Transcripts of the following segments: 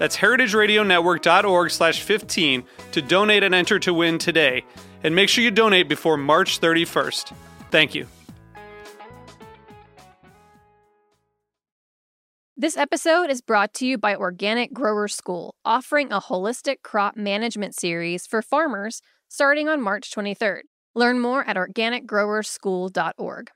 That's heritageradionetwork.org slash 15 to donate and enter to win today. And make sure you donate before March 31st. Thank you. This episode is brought to you by Organic Grower School, offering a holistic crop management series for farmers starting on March 23rd. Learn more at organicgrowerschool.org.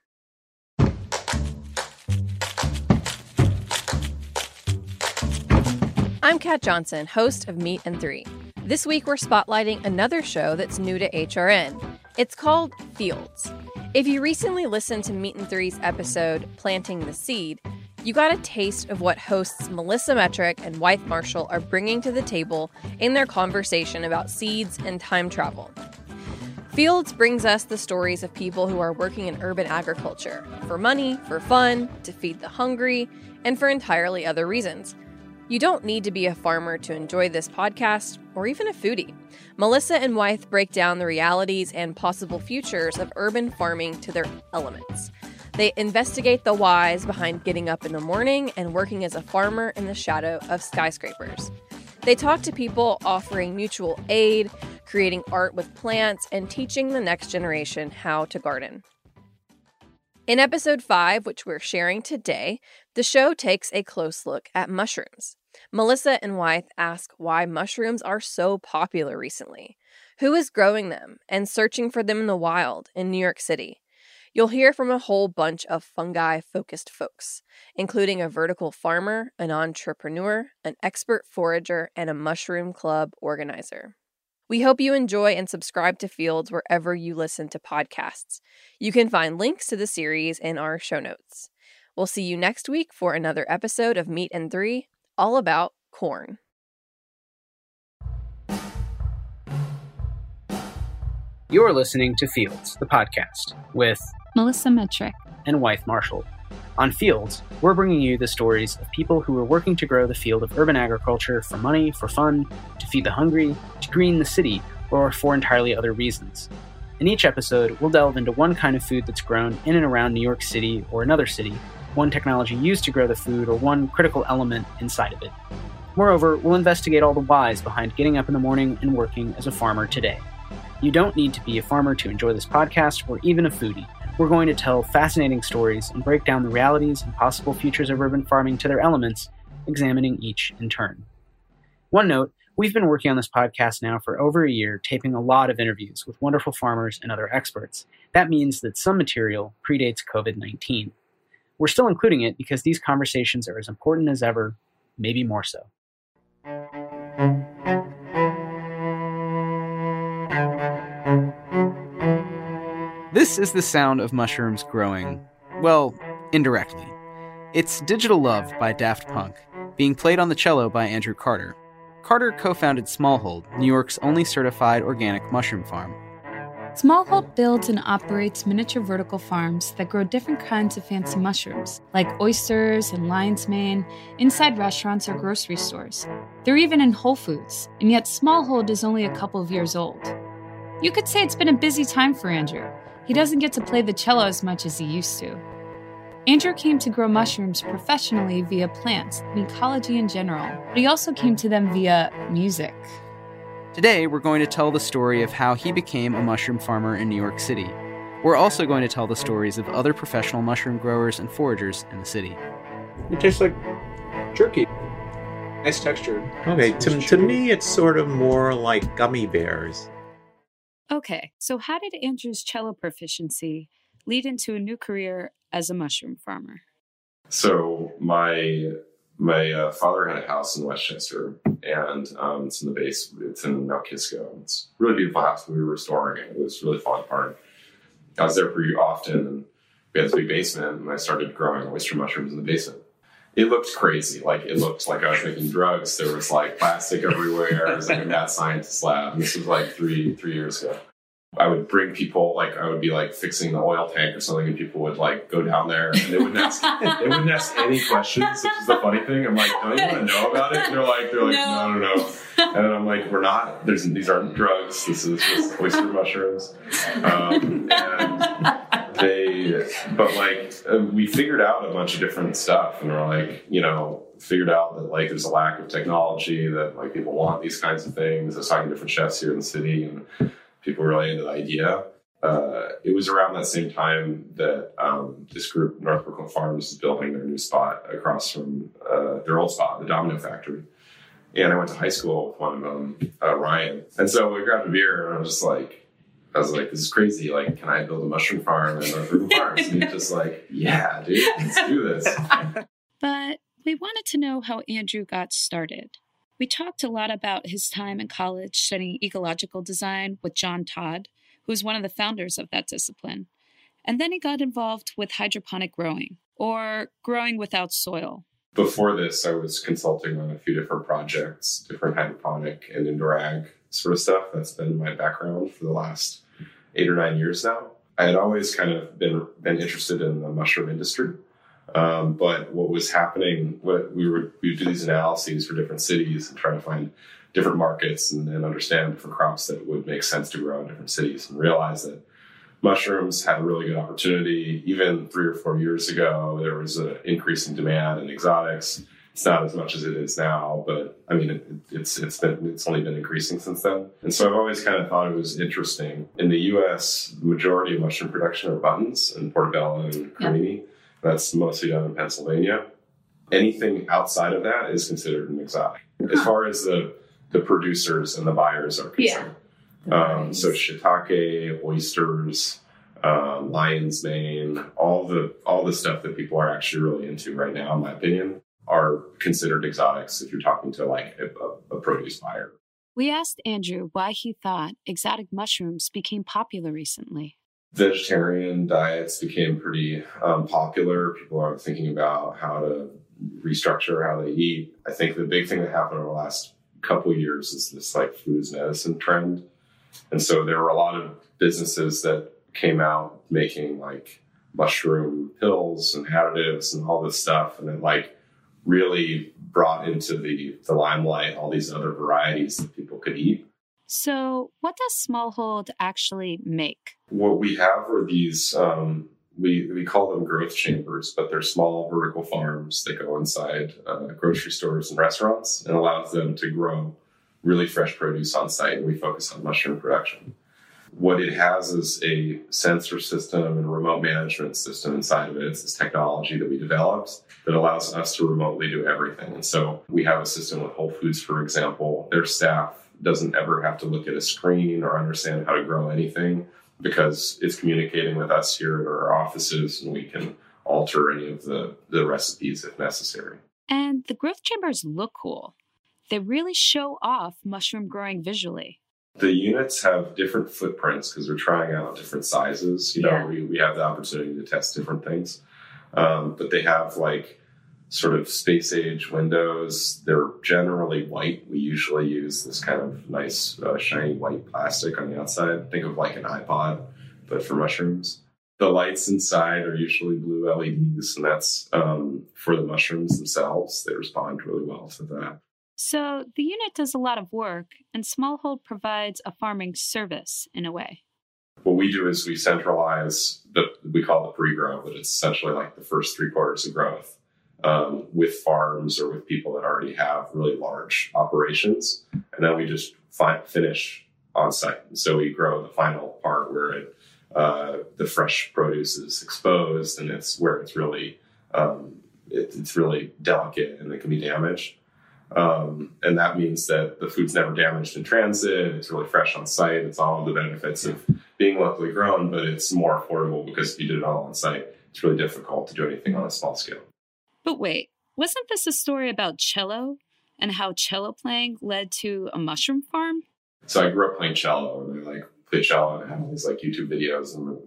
I'm Kat Johnson, host of Meat and Three. This week we're spotlighting another show that's new to HRN. It's called Fields. If you recently listened to Meat and Three's episode, Planting the Seed, you got a taste of what hosts Melissa Metrick and Wythe Marschall are bringing to the table in their conversation about seeds and time travel. Fields brings us the stories of people who are working in urban agriculture for money, for fun, to feed the hungry, and for entirely other reasons. You don't need to be a farmer to enjoy this podcast, or even a foodie. Melissa and Wythe break down the realities and possible futures of urban farming to their elements. They investigate the whys behind getting up in the morning and working as a farmer in the shadow of skyscrapers. They talk to people offering mutual aid, creating art with plants, and teaching the next generation how to garden. In episode 5, which we're sharing today, the show takes a close look at mushrooms. Melissa and Wythe ask why mushrooms are so popular recently, who is growing them, and searching for them in the wild in New York City. You'll hear from a whole bunch of fungi focused folks, including a vertical farmer, an entrepreneur, an expert forager, and a mushroom club organizer. We hope you enjoy and subscribe to Fields wherever you listen to podcasts. You can find links to the series in our show notes. We'll see you next week for another episode of Meat and Three, all about corn. You're listening to Fields, the podcast, with Melissa Metrick and Wythe Marschall. On Fields, we're bringing you the stories of people who are working to grow the field of urban agriculture for money, for fun, to feed the hungry, to green the city, or for entirely other reasons. In each episode, we'll delve into one kind of food that's grown in and around New York City or another city, one technology used to grow the food, or one critical element inside of it. Moreover, we'll investigate all the whys behind getting up in the morning and working as a farmer today. You don't need to be a farmer to enjoy this podcast or even a foodie. We're going to tell fascinating stories and break down the realities and possible futures of urban farming to their elements, examining each in turn. One note we've been working on this podcast now for over a year, taping a lot of interviews with wonderful farmers and other experts. That means that some material predates COVID 19. We're still including it because these conversations are as important as ever, maybe more so. This is the sound of mushrooms growing, well, indirectly. It's Digital Love by Daft Punk, being played on the cello by Andrew Carter. Carter co founded Smallhold, New York's only certified organic mushroom farm. Smallhold builds and operates miniature vertical farms that grow different kinds of fancy mushrooms, like oysters and lion's mane, inside restaurants or grocery stores. They're even in Whole Foods, and yet Smallhold is only a couple of years old. You could say it's been a busy time for Andrew. He doesn't get to play the cello as much as he used to. Andrew came to grow mushrooms professionally via plants and ecology in general, but he also came to them via music. Today, we're going to tell the story of how he became a mushroom farmer in New York City. We're also going to tell the stories of other professional mushroom growers and foragers in the city. It tastes like jerky. Nice texture. Okay, to, to me, it's sort of more like gummy bears. Okay, so how did Andrew's cello proficiency lead into a new career as a mushroom farmer? So my my uh, father had a house in Westchester, and um, it's in the base. It's in Mount Kisco. It's a really beautiful house. We were restoring it. It was really falling apart. I was there pretty often, and we had this big basement, and I started growing oyster mushrooms in the basement. It looked crazy. Like it looked like I was making drugs. There was like plastic everywhere. It was like a mad scientist lab. And this was like three three years ago. I would bring people like I would be like fixing the oil tank or something, and people would like go down there and they wouldn't ask they wouldn't ask any questions, which is the funny thing. I'm like, don't you want to know about it? And they're like, they're like, no, no, no. no. And then I'm like, we're not. There's these aren't drugs. This is just oyster mushrooms. Um, and they, but like uh, we figured out a bunch of different stuff, and we're like, you know, figured out that like there's a lack of technology that like people want these kinds of things. I was talking to different chefs here in the city and people really into the idea. Uh, it was around that same time that um, this group, North Brooklyn Farms, is building their new spot across from uh, their old spot, the Domino Factory. And I went to high school with one of them, uh, Ryan. And so we grabbed a beer, and I was just like, I was like, this is crazy. Like, can I build a mushroom farm and North Brooklyn Farms? And he's just like, yeah, dude, let's do this. But we wanted to know how Andrew got started. We talked a lot about his time in college studying ecological design with John Todd, who is one of the founders of that discipline. And then he got involved with hydroponic growing, or growing without soil. Before this, I was consulting on a few different projects, different hydroponic and indoor ag sort of stuff. That's been my background for the last eight or nine years now. I had always kind of been, been interested in the mushroom industry. Um, but what was happening, what we were, we would do these analyses for different cities and try to find different markets and, and understand different crops that would make sense to grow in different cities and realize that mushrooms had a really good opportunity. Even three or four years ago, there was an increase in demand in exotics. It's not as much as it is now, but I mean, it, it's it's been it's only been increasing since then. And so I've always kind of thought it was interesting. In the U.S., the majority of mushroom production are buttons in Portobello and Cremini. Yeah. That's mostly done in Pennsylvania. Anything outside of that is considered an exotic, as far as the the producers and the buyers are concerned. Yeah. Um, so shiitake, oysters, uh, lion's mane, all the all the stuff that people are actually really into right now, in my opinion, are considered exotics if you're talking to like a, a produce buyer. We asked Andrew why he thought exotic mushrooms became popular recently vegetarian diets became pretty um, popular. People are thinking about how to restructure how they eat. I think the big thing that happened over the last couple years is this like food as medicine trend. And so there were a lot of businesses that came out making like mushroom pills and additives and all this stuff. And it like really brought into the, the limelight all these other varieties that people could eat. So, what does Smallhold actually make? What we have are these, um, we, we call them growth chambers, but they're small vertical farms that go inside uh, grocery stores and restaurants and allows them to grow really fresh produce on site. And we focus on mushroom production. What it has is a sensor system and a remote management system inside of it. It's this technology that we developed that allows us to remotely do everything. And so we have a system with Whole Foods, for example. Their staff doesn't ever have to look at a screen or understand how to grow anything because it's communicating with us here at our offices and we can alter any of the, the recipes if necessary. And the growth chambers look cool. They really show off mushroom growing visually. The units have different footprints because we're trying out different sizes. You know, yeah. we, we have the opportunity to test different things. Um, but they have like sort of space age windows. They're generally white. We usually use this kind of nice, uh, shiny white plastic on the outside. Think of like an iPod, but for mushrooms. The lights inside are usually blue LEDs, and that's um, for the mushrooms themselves. They respond really well to that. So the unit does a lot of work, and Smallhold provides a farming service in a way. What we do is we centralize the we call it pre-grow, but it's essentially like the first three quarters of growth um, with farms or with people that already have really large operations. And then we just finish on site. So we grow the final part where it, uh, the fresh produce is exposed and it's where it's really um, it, it's really delicate and it can be damaged. Um, and that means that the food's never damaged in transit. It's really fresh on site. It's all of the benefits of being locally grown, but it's more affordable because if you did it all on site, it's really difficult to do anything on a small scale. But wait, wasn't this a story about cello and how cello playing led to a mushroom farm? So I grew up playing cello and I like play cello and I have all these like YouTube videos and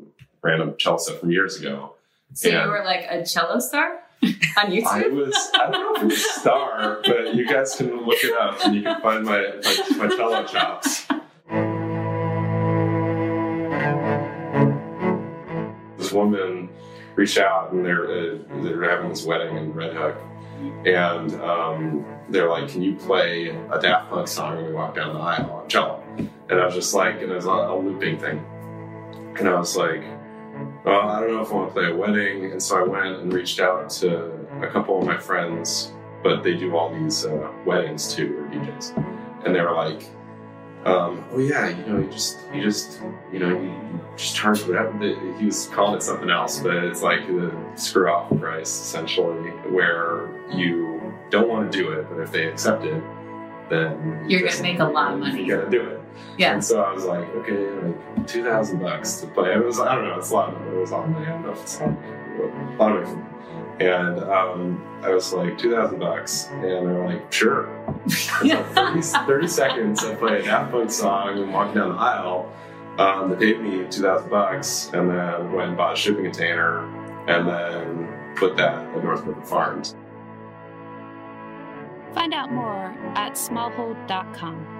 random cello stuff from years ago. So Yeah. you were like a cello star on YouTube? I was, I don't know if it was a star, but you guys can look it up and you can find my, my, my cello chops. This woman reached out and they're, uh, they're having this wedding in Red Hook. And um, they're like, Can you play a Daft Punk song? And we walk down the aisle on cello. And I was just like, and it was a, a looping thing. And I was like, well, I don't know if I want to play a wedding. And so I went and reached out to a couple of my friends, but they do all these uh, weddings too, or DJs. And they were like, um, oh yeah, you know, you just, you just, you know, you you just charge whatever. The, he was calling it something else, but it's like the screw off price essentially, where you don't want to do it, but if they accept it, then you You're going just- to make a lot of money. You gotta do it. Yeah. And so I was like, okay, like two thousand bucks to play. It was I don't know, it's a lot of money. It was a lot of money. I don't know if it's a lot of money, but a lot of money. And um, I was like, two thousand bucks, and they were like, sure. And so 30, 30 seconds, I play a Daft Punk song and walk down the aisle. Um, they paid me two thousand bucks, and then went and bought a shipping container, and then put that at Northwood Farms. Find out more at smallhold.com.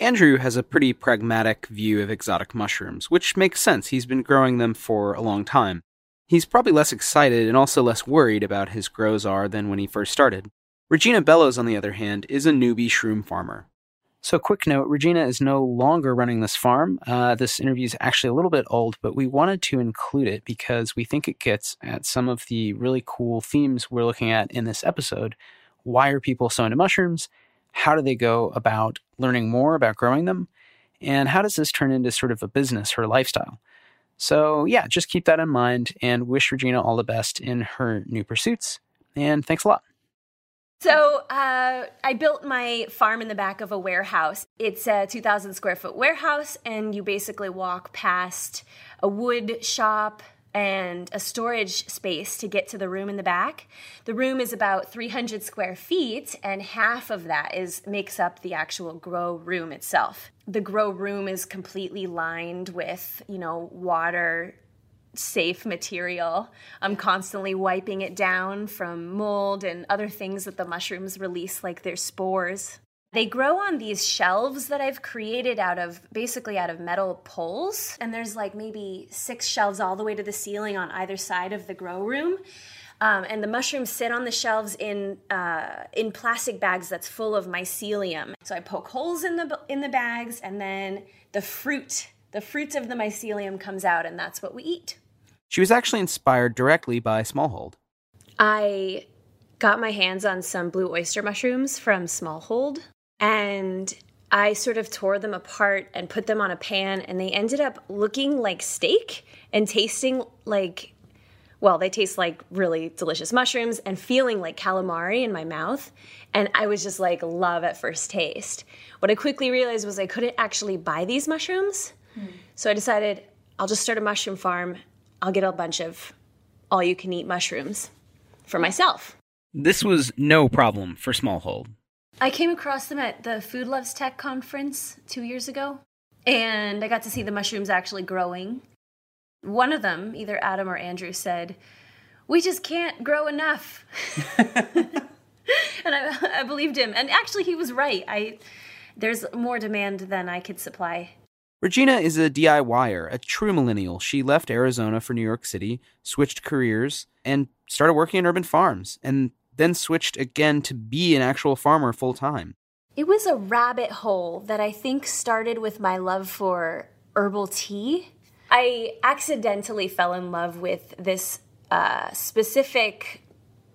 Andrew has a pretty pragmatic view of exotic mushrooms, which makes sense. He's been growing them for a long time. He's probably less excited and also less worried about his grows are than when he first started. Regina Bellows, on the other hand, is a newbie shroom farmer. So, quick note Regina is no longer running this farm. Uh, this interview is actually a little bit old, but we wanted to include it because we think it gets at some of the really cool themes we're looking at in this episode. Why are people so into mushrooms? How do they go about learning more about growing them? And how does this turn into sort of a business or a lifestyle? So, yeah, just keep that in mind and wish Regina all the best in her new pursuits. And thanks a lot. So uh, I built my farm in the back of a warehouse. It's a 2,000 square foot warehouse, and you basically walk past a wood shop and a storage space to get to the room in the back. The room is about 300 square feet, and half of that is makes up the actual grow room itself. The grow room is completely lined with, you know, water safe material. I'm constantly wiping it down from mold and other things that the mushrooms release, like their spores. They grow on these shelves that I've created out of basically out of metal poles. And there's like maybe six shelves all the way to the ceiling on either side of the grow room. Um, and the mushrooms sit on the shelves in uh, in plastic bags that's full of mycelium. So I poke holes in the in the bags, and then the fruit, the fruit of the mycelium comes out, and that's what we eat. She was actually inspired directly by Smallhold. I got my hands on some blue oyster mushrooms from Smallhold and I sort of tore them apart and put them on a pan and they ended up looking like steak and tasting like well, they taste like really delicious mushrooms and feeling like calamari in my mouth. And I was just like, love at first taste. What I quickly realized was I couldn't actually buy these mushrooms. Hmm. So I decided I'll just start a mushroom farm. I'll get a bunch of all you can eat mushrooms for myself. This was no problem for Smallhold. I came across them at the Food Loves Tech conference two years ago, and I got to see the mushrooms actually growing. One of them, either Adam or Andrew, said, We just can't grow enough. and I, I believed him. And actually, he was right. I, there's more demand than I could supply. Regina is a DIYer, a true millennial. She left Arizona for New York City, switched careers, and started working in urban farms, and then switched again to be an actual farmer full time. It was a rabbit hole that I think started with my love for herbal tea. I accidentally fell in love with this uh, specific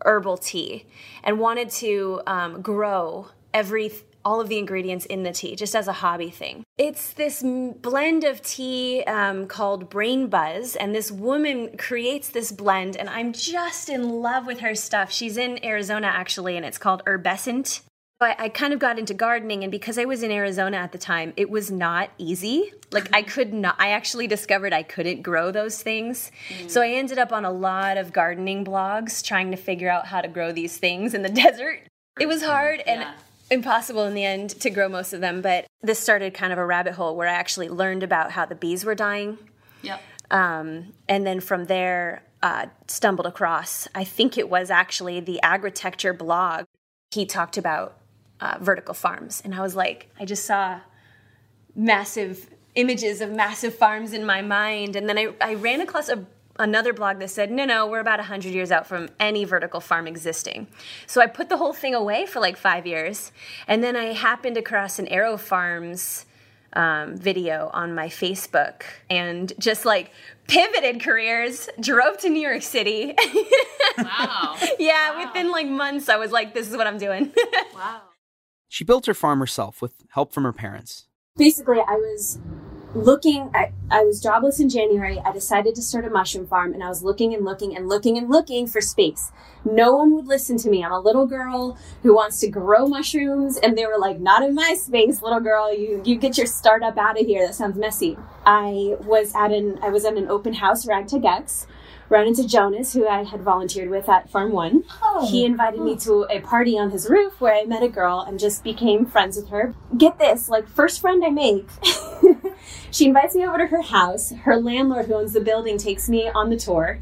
herbal tea and wanted to um, grow every all of the ingredients in the tea just as a hobby thing. It's this m- blend of tea um, called Brain Buzz, and this woman creates this blend, and I'm just in love with her stuff. She's in Arizona actually, and it's called Herbescent. I, I kind of got into gardening, and because I was in Arizona at the time, it was not easy. Like, I could not, I actually discovered I couldn't grow those things. So I ended up on a lot of gardening blogs trying to figure out how to grow these things in the desert. It was hard and Yeah. Impossible in the end to grow most of them, but this started kind of a rabbit hole where I actually learned about how the bees were dying. Yep. Um, and then from there, uh, stumbled across, I think it was actually the Agritecture blog. He talked about uh, vertical farms. And I was like, I just saw massive images of massive farms in my mind. And then I, I ran across a, another blog that said, no, no, we're about 100 years out from any vertical farm existing. So I put the whole thing away for like five years. And then I happened across an AeroFarms um, video on my Facebook and just like pivoted careers, drove to New York City. Wow. yeah, within like months, I was like, this is what I'm doing. wow. She built her farm herself with help from her parents. basically i was looking I, I was jobless in january. I decided to start a mushroom farm and i was looking and looking and looking and looking for space. No one would listen to me. I'm a little girl who wants to grow mushrooms and they were like not in my space little girl. You you get your startup out of here. That sounds messy. I was at an i was at an open house ragtag x ran into jonas who i had volunteered with at farm one oh. he invited me oh. to a party on his roof where I met a girl and just became friends with her. Get this, like first friend I make. she invites me over to her house. Her landlord who owns the building takes me on the tour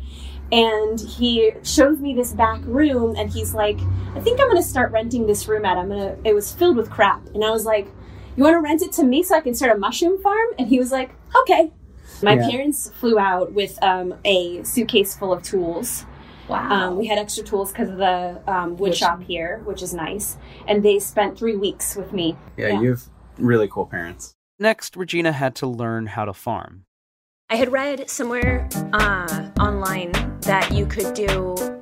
and he shows me this back room and he's like, "I think I'm going to start renting this room out. I'm going to it was filled with crap." And I was like, "You want to rent it to me so I can start a mushroom farm?" And he was like, "Okay." My Yeah. parents flew out with um, a suitcase full of tools. Wow. Um, we had extra tools because of the um, wood shop here, which is nice. And they spent three weeks with me. Yeah, Yeah. you have really cool parents. Next, Regina had to learn how to farm. I had read somewhere uh, online that you could do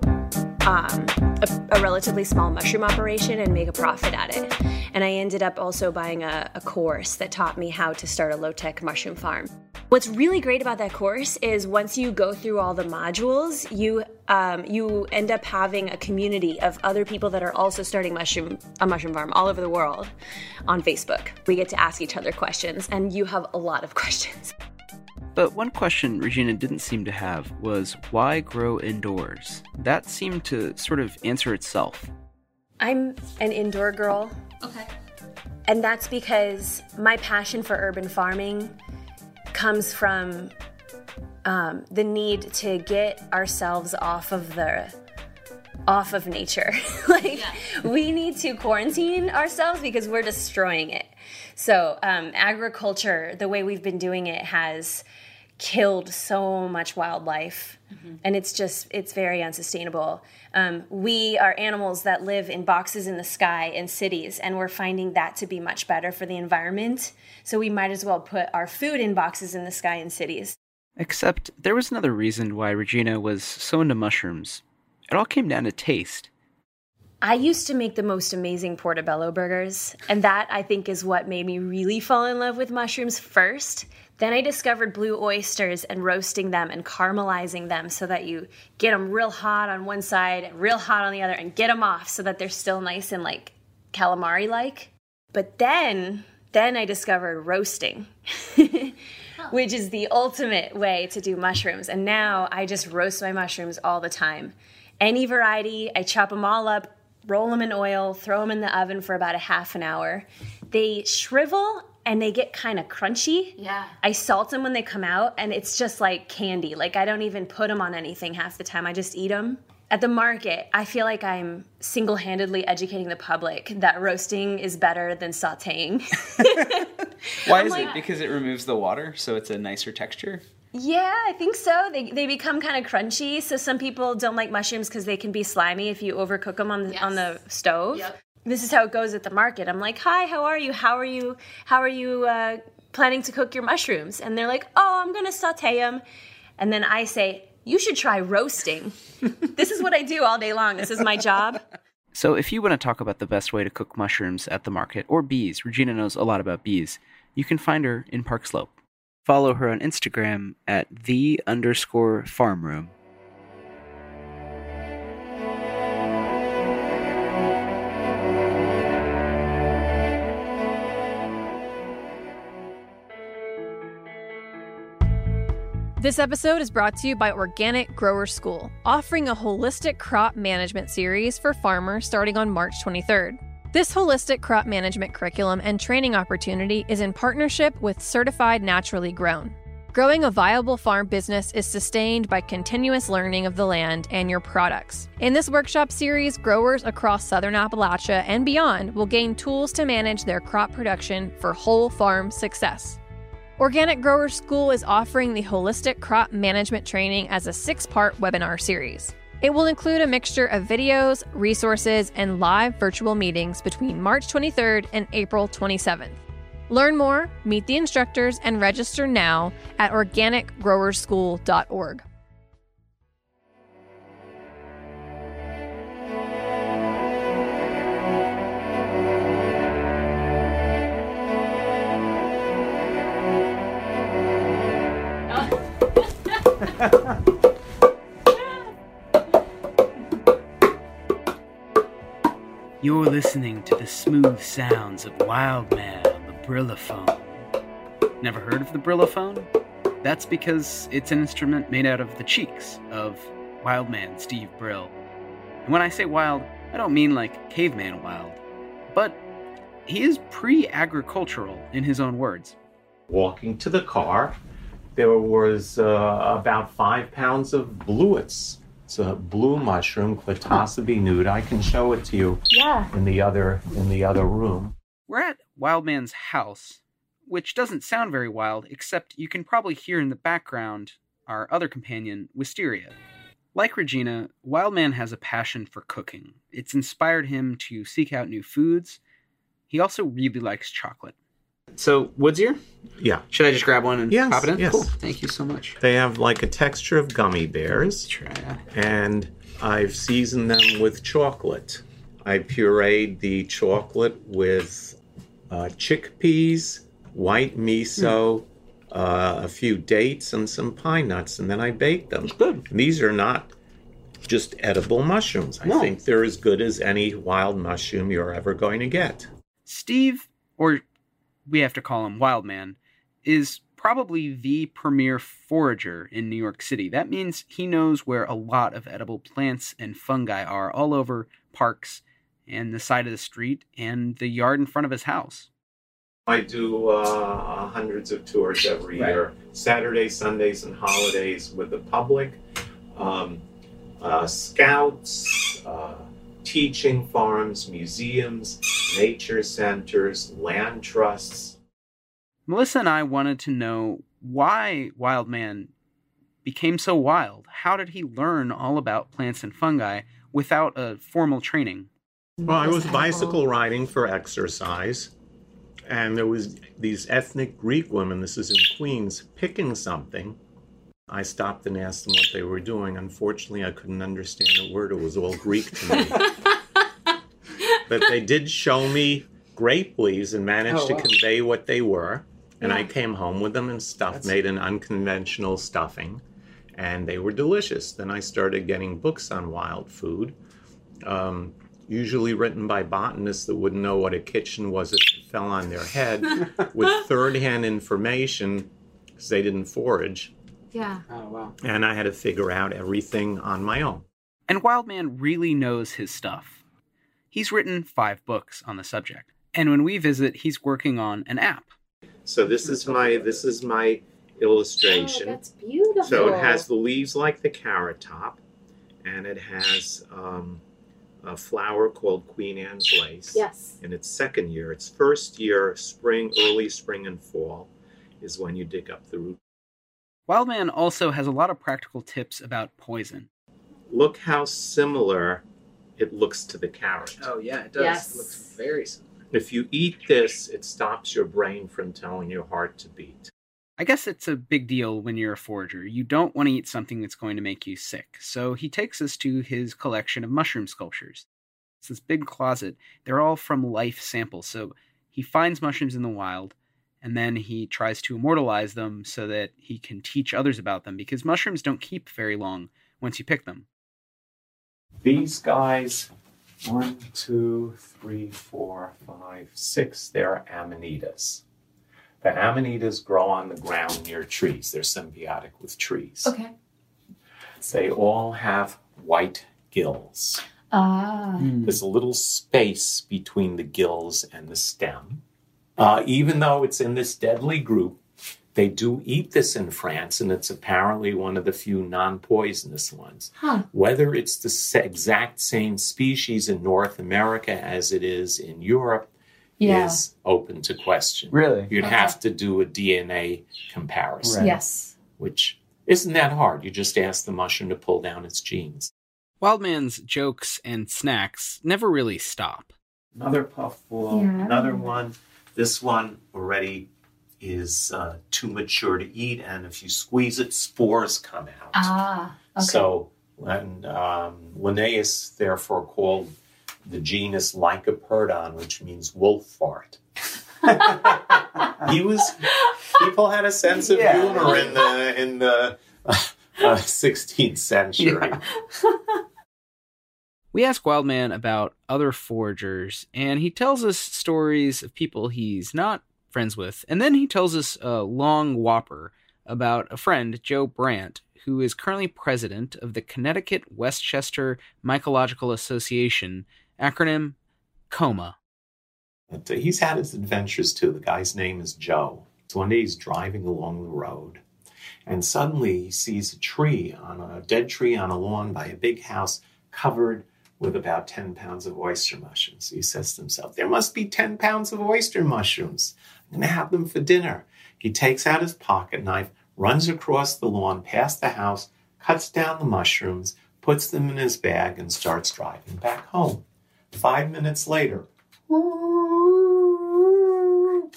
um, a, a relatively small mushroom operation and make a profit at it. And I ended up also buying a, a course that taught me how to start a low tech mushroom farm. What's really great about that course is once you go through all the modules, you um, you end up having a community of other people that are also starting mushroom a mushroom farm all over the world on Facebook. We get to ask each other questions, and you have a lot of questions. But one question Regina didn't seem to have was why grow indoors? That seemed to sort of answer itself. I'm an indoor girl, Okay. and that's because my passion for urban farming comes from um, the need to get ourselves off of the off of nature. like we need to quarantine ourselves because we're destroying it. So um, agriculture, the way we've been doing it, has killed so much wildlife and it's just it's very unsustainable um, we are animals that live in boxes in the sky in cities and we're finding that to be much better for the environment so we might as well put our food in boxes in the sky in cities Except there was another reason why Regina was so into mushrooms. It all came down to taste. I used to make the most amazing portobello burgers, and that I think is what made me really fall in love with mushrooms first. Then I discovered blue oysters and roasting them and caramelizing them so that you get them real hot on one side and real hot on the other and get them off so that they're still nice and like calamari like. But then, then I discovered roasting. which is the ultimate way to do mushrooms. And now I just roast my mushrooms all the time. Any variety, I chop them all up, roll them in oil, throw them in the oven for about a half an hour. They shrivel and they get kind of crunchy. Yeah. I salt them when they come out, and it's just like candy. Like I don't even put them on anything half the time. I just eat them. At the market, I feel like I'm single handedly educating the public that roasting is better than sauteing. Why I'm is like- it? Because it removes the water, so it's a nicer texture. Yeah, I think so. They, they become kind of crunchy. So some people don't like mushrooms because they can be slimy if you overcook them on the on the stove. Yep. This is how it goes at the market. I'm like, "Hi, how are you? How are you? How are you uh, planning to cook your mushrooms?" And they're like, "Oh, I'm gonna saute them." And then I say, "You should try roasting." this is what I do all day long. This is my job. So, if you want to talk about the best way to cook mushrooms at the market or bees, Regina knows a lot about bees, you can find her in Park Slope. Follow her on Instagram at the underscore farm room. This episode is brought to you by Organic Grower School, offering a holistic crop management series for farmers starting on March 23rd. This holistic crop management curriculum and training opportunity is in partnership with Certified Naturally Grown. Growing a viable farm business is sustained by continuous learning of the land and your products. In this workshop series, growers across southern Appalachia and beyond will gain tools to manage their crop production for whole farm success. Organic Growers School is offering the Holistic Crop Management Training as a six part webinar series. It will include a mixture of videos, resources, and live virtual meetings between March 23rd and April 27th. Learn more, meet the instructors, and register now at organicgrowerschool.org. You're listening to the smooth sounds of Wildman on the Brillaphone. Never heard of the Brillaphone? That's because it's an instrument made out of the cheeks of Wildman Steve Brill. And when I say wild, I don't mean like caveman wild, but he is pre agricultural in his own words. Walking to the car, there was uh, about five pounds of blewits. It's a blue mushroom, Clitocybe nuda. I can show it to you Yeah. in the other in the other room. We're at Wildman's house, which doesn't sound very wild, except you can probably hear in the background our other companion, Wisteria. Like Regina, Wildman has a passion for cooking. It's inspired him to seek out new foods. He also really likes chocolate. So, Woods here? Yeah. Should I just grab one and Yes, pop it in? yes. Cool. Thank you so much. They have like a texture of gummy bears. Try that. and I've seasoned them with chocolate. I pureed the chocolate with uh, chickpeas, white miso, uh, a few dates, and some pine nuts, and then I baked them. Good. These are not just edible mushrooms. I No. think they're as good as any wild mushroom you're ever going to get. Steve, or we have to call him Wildman, is probably the premier forager in New York City. That means he knows where a lot of edible plants and fungi are all over parks and the side of the street and the yard in front of his house. I do uh, hundreds of tours every Right. year, Saturdays, Sundays, and holidays with the public, um, uh, scouts, uh, teaching farms, museums, nature centers, land trusts. Melissa and I wanted to know why Wildman became so wild. How did he learn all about plants and fungi without a formal training? Well, I was bicycle riding for exercise, and there was these ethnic Greek women. This is in Queens, picking something. I stopped and asked them what they were doing. Unfortunately, I couldn't understand a word. It was all Greek to me. but they did show me grape leaves and managed Oh, to wow. convey what they were. And I came home with them and stuffed, made an unconventional stuffing, and they were delicious. Then I started getting books on wild food, um, usually written by botanists that wouldn't know what a kitchen was if it fell on their head, with third-hand information because they didn't forage, Yeah. Oh, wow. and I had to figure out everything on my own. And Wildman really knows his stuff. He's written five books on the subject. And when we visit, he's working on an app. So this is my this is my illustration. Oh, that's beautiful. So it has the leaves like the carrot top, and it has um, a flower called Queen Anne's lace. Yes. In its second year, its first year, spring, early spring and fall, is when you dig up the root. Wildman also has a lot of practical tips about poison. Look how similar it looks to the carrot. Oh, yeah, it does. Yes. It looks very similar. If you eat this, it stops your brain from telling your heart to beat. I guess it's a big deal when you're a forager. You don't want to eat something that's going to make you sick. So he takes us to his collection of mushroom sculptures. It's this big closet. They're all from life samples. So he finds mushrooms in the wild and then he tries to immortalize them so that he can teach others about them because mushrooms don't keep very long once you pick them. These guys, one, two, three, four, five, six, they're amanitas. The amanitas grow on the ground near trees. They're symbiotic with trees. Okay. They all have white gills. Ah. There's a little space between the gills and the stem. Uh, even though it's in this deadly group, they do eat this in France, and it's apparently one of the few non poisonous ones. Huh. Whether it's the exact same species in North America as it is in Europe Yeah. is open to question. Really? You'd Okay. have to do a DNA comparison, Yes. which isn't that hard. You just ask the mushroom to pull down its genes. Wildman's jokes and snacks never really stop. Another puffball, Yeah. another one. This one already is uh, too mature to eat, and if you squeeze it, spores come out. Ah. Okay. So, and um, Linnaeus therefore called the genus Lycoperdon, which means wolf fart. he was. People had a sense of Yeah. humor in the in the uh, 16th century. We ask Wildman about other foragers, and he tells us stories of people he's not friends with. And then he tells us a long whopper about a friend, Joe Brandt, who is currently president of the Connecticut Westchester Mycological Association, acronym COMA. Uh, he's had his adventures too. The guy's name is Joe. So one day he's driving along the road, and suddenly he sees a tree on a dead tree on a lawn by a big house covered with about 10 pounds of oyster mushrooms. He says to himself, There must be 10 pounds of oyster mushrooms. I'm going to have them for dinner. He takes out his pocket knife, runs across the lawn past the house, cuts down the mushrooms, puts them in his bag, and starts driving back home. Five minutes later,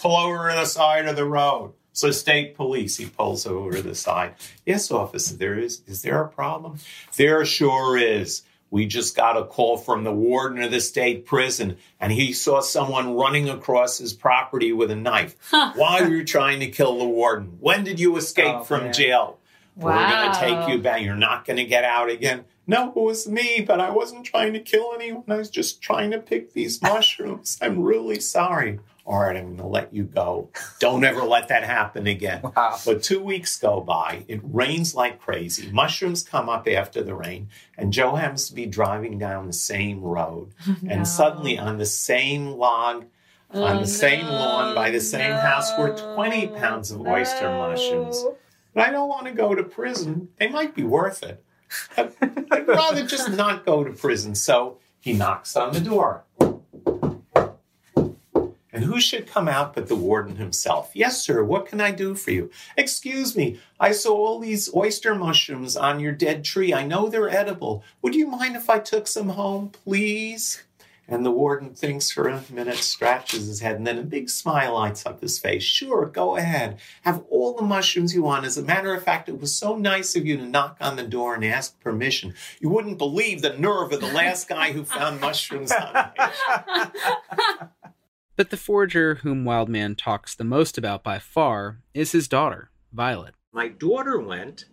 pull over to the side of the road. So state police, he pulls over to the side. Yes, officer, there is. Is there a problem? There sure is. We just got a call from the warden of the state prison, and he saw someone running across his property with a knife. Why were you trying to kill the warden? When did you escape Oh, from man. jail? We're going to take you back. You're not going to get out again. No, it was me, but I wasn't trying to kill anyone. I was just trying to pick these mushrooms. I'm really sorry. All right, I'm going to let you go. Don't ever let that happen again. Wow. But two weeks go by. It rains like crazy. Mushrooms come up after the rain, and Joe happens to be driving down the same road. And suddenly, on the same log, oh, on the same lawn by the same house, were 20 pounds of oyster mushrooms. But I don't want to go to prison. They might be worth it. I'd rather just not go to prison. So he knocks on the door. And who should come out but the warden himself? Yes, sir, what can I do for you? Excuse me, I saw all these oyster mushrooms on your dead tree. I know they're edible. Would you mind if I took some home, please? And the warden thinks for a minute, scratches his head, and then a big smile lights up his face. Sure, go ahead. Have all the mushrooms you want. As a matter of fact, it was so nice of you to knock on the door and ask permission. You wouldn't believe the nerve of the last guy who found mushrooms on me. But the forager whom Wildman talks the most about by far is his daughter, Violet. My daughter went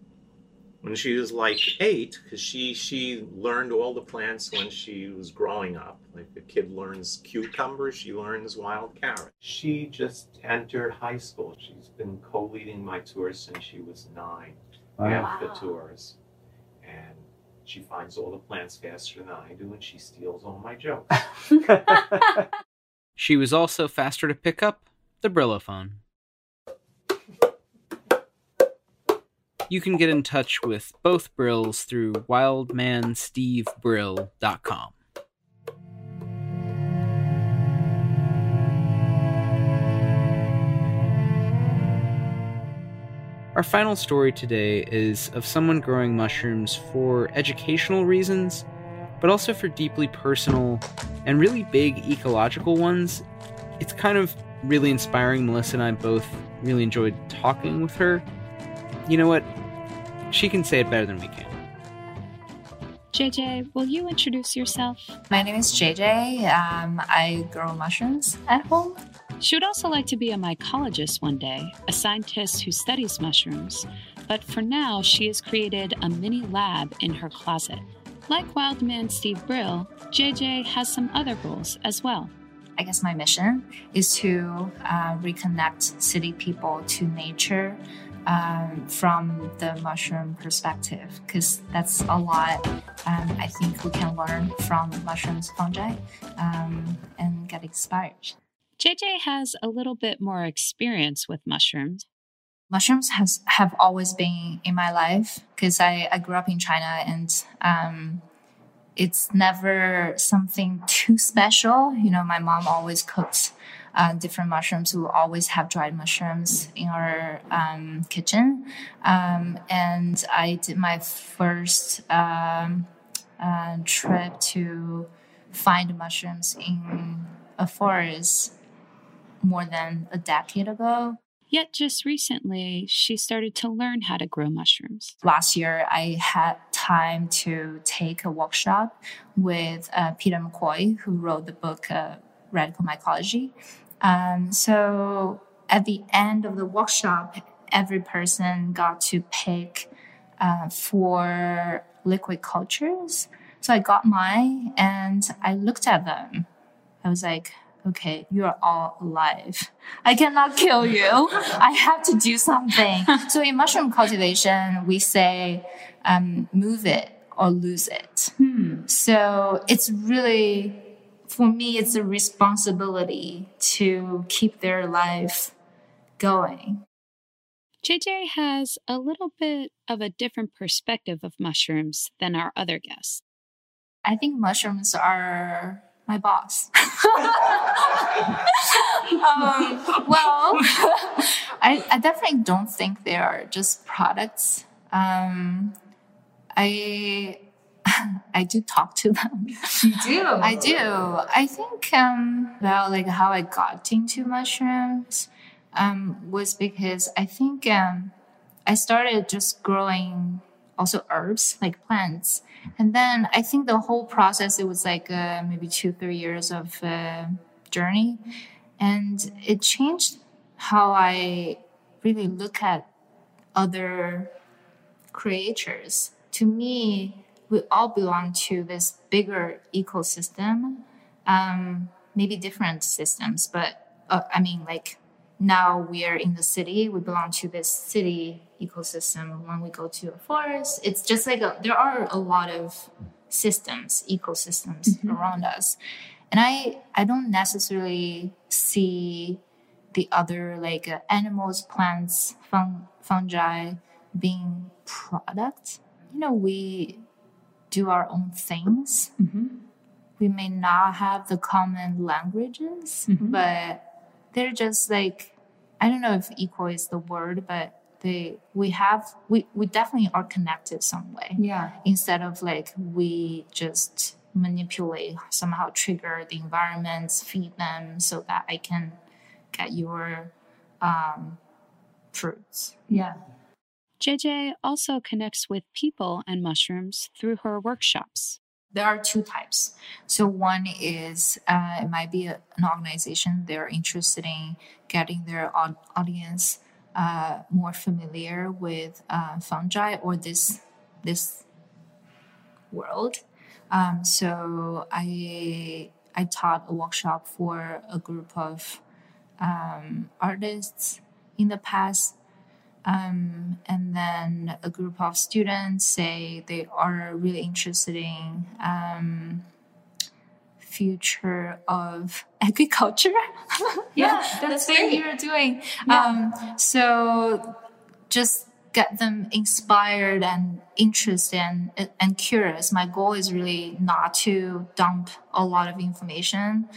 when she was like eight because she she learned all the plants when she was growing up. Like a kid learns cucumbers, she learns wild carrot. She just entered high school. She's been co-leading my tours since she was nine. wow. Half the tours, and she finds all the plants faster than I do, and she steals all my jokes. She was also faster to pick up the Brillo phone. You can get in touch with both Brills through wildmanstevebrill.com. Our final story today is of someone growing mushrooms for educational reasons, but also for deeply personal and really big ecological ones. It's kind of really inspiring. Melissa and I both really enjoyed talking with her. You know what? She can say it better than we can. JJ, will you introduce yourself? My name is JJ. Um, I grow mushrooms at home. She would also like to be a mycologist one day, a scientist who studies mushrooms. But for now, she has created a mini lab in her closet. Like Wildman Steve Brill, JJ has some other goals as well. I guess my mission is to uh, reconnect city people to nature um, from the mushroom perspective, because that's a lot um, I think we can learn from mushrooms, fungi, um, and get inspired. JJ has a little bit more experience with mushrooms. Mushrooms has have always been in my life because I, I grew up in China and um, it's never something too special. You know, my mom always cooks uh, different mushrooms. We always have dried mushrooms in our um, kitchen. Um, and I did my first um, uh, trip to find mushrooms in a forest more than a decade ago. Yet just recently, she started to learn how to grow mushrooms. Last year, I had time to take a workshop with uh, Peter McCoy, who wrote the book uh, Radical Mycology. Um, so at the end of the workshop, every person got to pick uh, four liquid cultures. So I got mine and I looked at them. I was like, okay, you are all alive. I cannot kill you. I have to do something. so in mushroom cultivation, we say, um, move it or lose it. Hmm. So it's really, for me, it's a responsibility to keep their life going. JJ has a little bit of a different perspective of mushrooms than our other guests. I think mushrooms are my boss. um, well, I, I, definitely don't think they are just products. Um, I I do talk to them. You do. I do. I think um, about like how I got into mushrooms um, was because I think um, I started just growing also herbs like plants and then i think the whole process it was like uh, maybe two three years of uh, journey. And it changed how i really look at other creatures. To me we all belong to this bigger ecosystem um, maybe different systems but uh, i mean like now we are in the city we belong to this city ecosystem when we go to a forest it's just like a, there are a lot of systems ecosystems mm-hmm. around us and i i don't necessarily see the other like uh, animals plants fun, fungi being products you know we do our own things mm-hmm. we may not have the common languages mm-hmm. but they're just like I don't know if equal is the word, but they we have we we definitely are connected some way. Yeah. Instead of like we just manipulate somehow trigger the environments, feed them so that I can get your um, fruits. Yeah. JJ also connects with people and mushrooms through her workshops there are two types. So one is uh, it might be an organization they're interested in getting their audience uh, more familiar with uh, fungi or this this world. Um, so I I taught a workshop for a group of um, artists in the past um, and then a group of students say they are really interested in um, future of agriculture. yeah, that's, that's what you're doing. Yeah. Um, so just get them inspired and interested and, and curious. My goal is really not to dump a lot of information.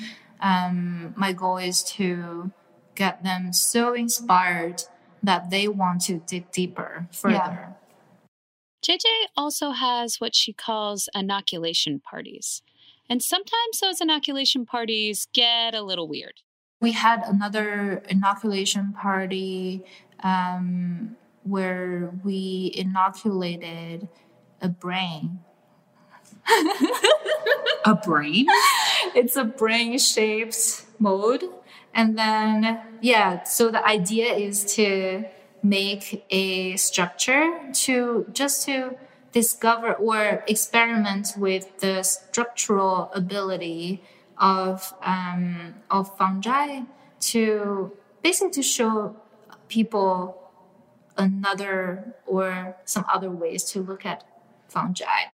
Um, my goal is to get them so inspired that they want to dig deeper further. Yeah. JJ also has what she calls inoculation parties. And sometimes those inoculation parties get a little weird. We had another inoculation party um, where we inoculated a brain A brain? it's a brain shaped mold. And then, yeah, so the idea is to make a structure to just to discover or experiment with the structural ability of um, of fungi to basically to show people another or some other ways to look at fungi.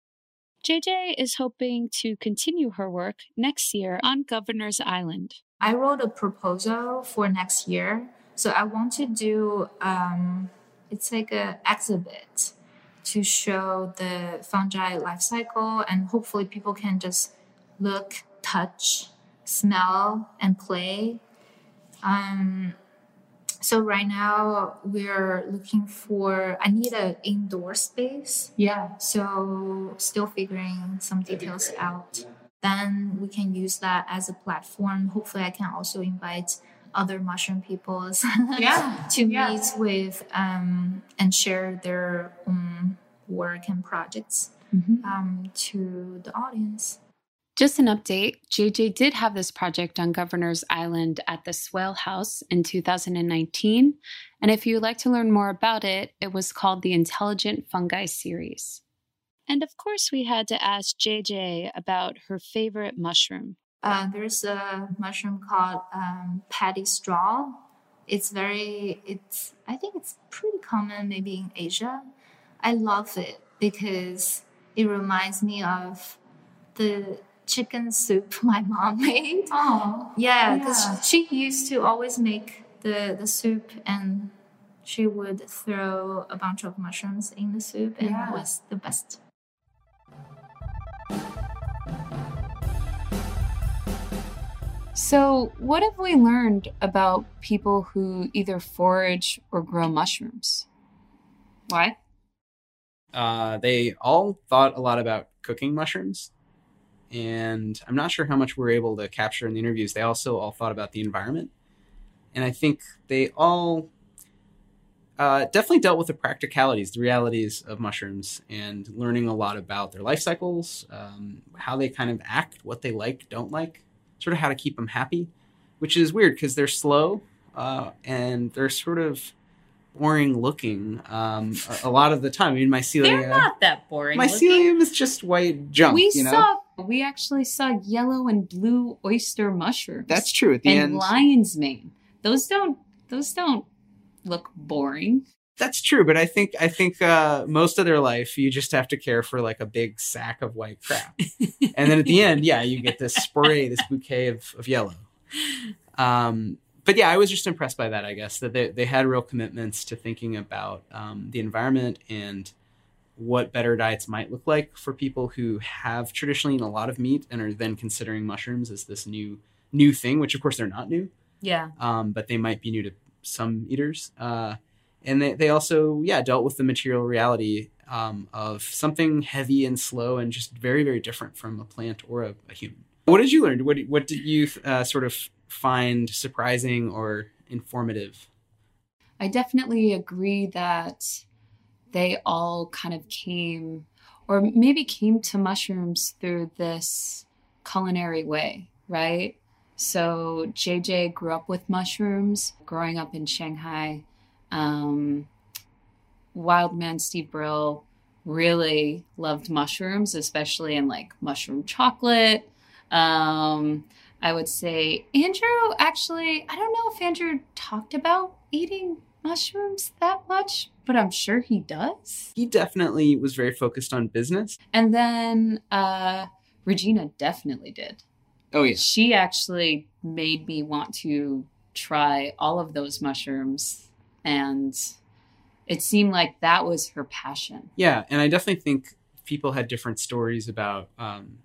JJ is hoping to continue her work next year on Governor's Island. I wrote a proposal for next year. So I want to do um, it's like an exhibit to show the fungi life cycle and hopefully people can just look, touch, smell, and play. Um, so right now we're looking for i need an indoor space. Yeah. So still figuring some details out then we can use that as a platform hopefully i can also invite other mushroom peoples Yeah, to yeah. meet with um, and share their own work and projects um, to the audience Just an update JJ did have this project on Governor's Island at the Swale House in 2019. And if you'd like to learn more about it, it was called the Intelligent Fungi Series. And of course, we had to ask JJ about her favorite mushroom. Uh, there's a mushroom called um, paddy straw. It's very, it's, I think it's pretty common maybe in Asia. I love it because it reminds me of the chicken soup my mom made. Oh, yeah, because yeah. she used to always make the, the soup and she would throw a bunch of mushrooms in the soup and Yeah. it was the best. So, what have we learned about people who either forage or grow mushrooms? Why? Uh, they all thought a lot about cooking mushrooms. And I'm not sure how much we are able to capture in the interviews. They also all thought about the environment. And I think they all uh, definitely dealt with the practicalities, the realities of mushrooms, and learning a lot about their life cycles, um, how they kind of act, what they like, don't like, sort of how to keep them happy, which is weird because they're slow uh, and they're sort of boring looking um, a, a lot of the time. I mean, mycelia. They're not that boring. Mycelium is just white junk. we you know? saw we actually saw yellow and blue oyster mushrooms. That's true. At the and end, lion's mane. Those don't those don't look boring. That's true. But I think I think uh, most of their life, you just have to care for like a big sack of white crap, and then at the end, yeah, you get this spray, this bouquet of, of yellow. Um, but yeah, I was just impressed by that. I guess that they they had real commitments to thinking about um, the environment and what better diets might look like for people who have traditionally eaten a lot of meat and are then considering mushrooms as this new new thing, which of course they're not new. Yeah. um, but they might be new to some eaters. Uh, and they, they also, yeah, dealt with the material reality um, of something heavy and slow and just very, very different from a plant or a, a human. What did you learn? What, what did you uh, sort of find surprising or informative? I definitely agree that they all kind of came, or maybe came to mushrooms through this culinary way, right? So JJ grew up with mushrooms, growing up in Shanghai. Um, Wildman Steve Brill really loved mushrooms, especially in like mushroom chocolate. Um, I would say Andrew actually, I don't know if Andrew talked about eating mushrooms that much, but I'm sure he does. He definitely was very focused on business. And then uh, Regina definitely did. Oh, yeah. She actually made me want to try all of those mushrooms. And it seemed like that was her passion. Yeah, and I definitely think people had different stories about um,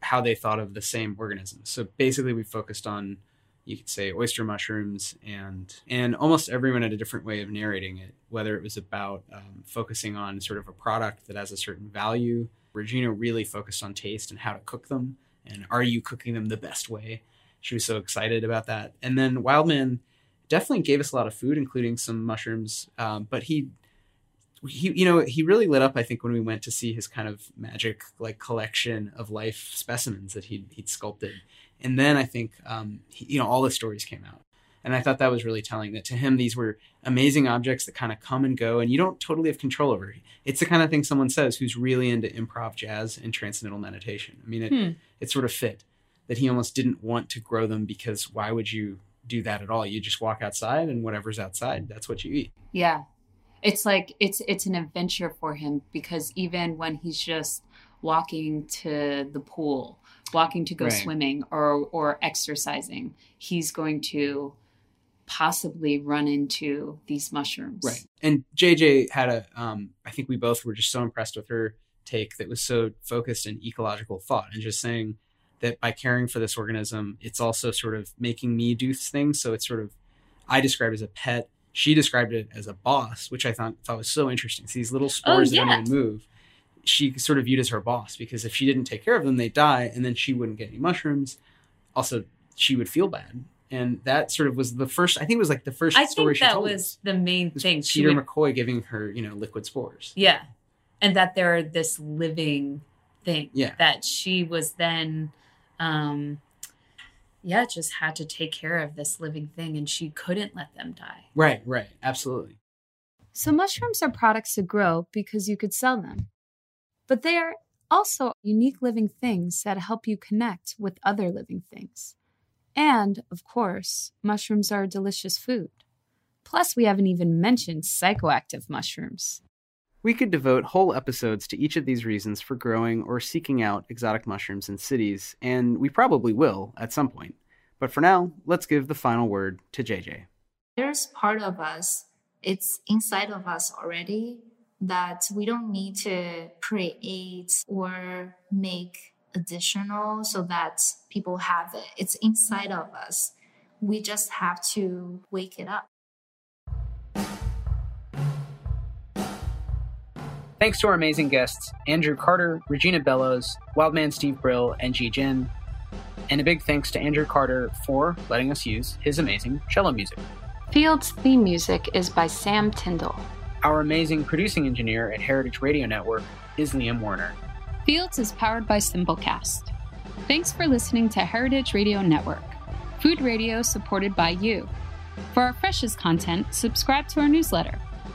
how they thought of the same organism. So basically, we focused on you could say oyster mushrooms, and and almost everyone had a different way of narrating it. Whether it was about um, focusing on sort of a product that has a certain value. Regina really focused on taste and how to cook them, and are you cooking them the best way? She was so excited about that. And then Wildman definitely gave us a lot of food, including some mushrooms, um, but he he you know he really lit up i think when we went to see his kind of magic like collection of life specimens that he'd, he'd sculpted. And then i think um, he, you know all the stories came out. And i thought that was really telling that to him these were amazing objects that kind of come and go and you don't totally have control over. It's the kind of thing someone says who's really into improv jazz and transcendental meditation. I mean it, Hmm. it sort of fit that he almost didn't want to grow them because why would you do that at all you just walk outside and whatever's outside that's what you eat Yeah. It's like it's it's an adventure for him because even when he's just walking to the pool, walking to go Right. swimming or or exercising, he's going to possibly run into these mushrooms. Right. And JJ had a, um, I think we both were just so impressed with her take that was so focused in ecological thought and just saying that by caring for this organism, it's also sort of making me do things. So it's sort of, I described it as a pet. She described it as a boss, which I thought, thought was so interesting. So these little oh, spores that yeah. don't even move, she sort of viewed as her boss because if she didn't take care of them, they'd die and then she wouldn't get any mushrooms. Also, she would feel bad. And that sort of was the first, I think it was like the first I story think that was us. the main was thing. Peter would- McCoy giving her, you know, liquid spores. Yeah. And that they're this living thing. Yeah. That she was then um yeah, just had to take care of this living thing and she couldn't let them die. Right, right, absolutely. So mushrooms are products to grow because you could sell them. But they are also unique living things that help you connect with other living things. And, of course, mushrooms are a delicious food. Plus, we haven't even mentioned psychoactive mushrooms. We could devote whole episodes to each of these reasons for growing or seeking out exotic mushrooms in cities, and we probably will at some point. But for now, let's give the final word to JJ. There's part of us, it's inside of us already that we don't need to create or make additional so that people have it. It's inside of us. We just have to wake it up. Thanks to our amazing guests, Andrew Carter, Regina Bellows, Wildman Steve Brill, and Jie Jin. And a big thanks to Andrew Carter for letting us use his amazing cello music. Fields theme music is by Sam Tyndall. Our amazing producing engineer at Heritage Radio Network is Liam Warner. Fields is powered by Simplecast. Thanks for listening to Heritage Radio Network, food radio supported by you. For our freshest content, subscribe to our newsletter.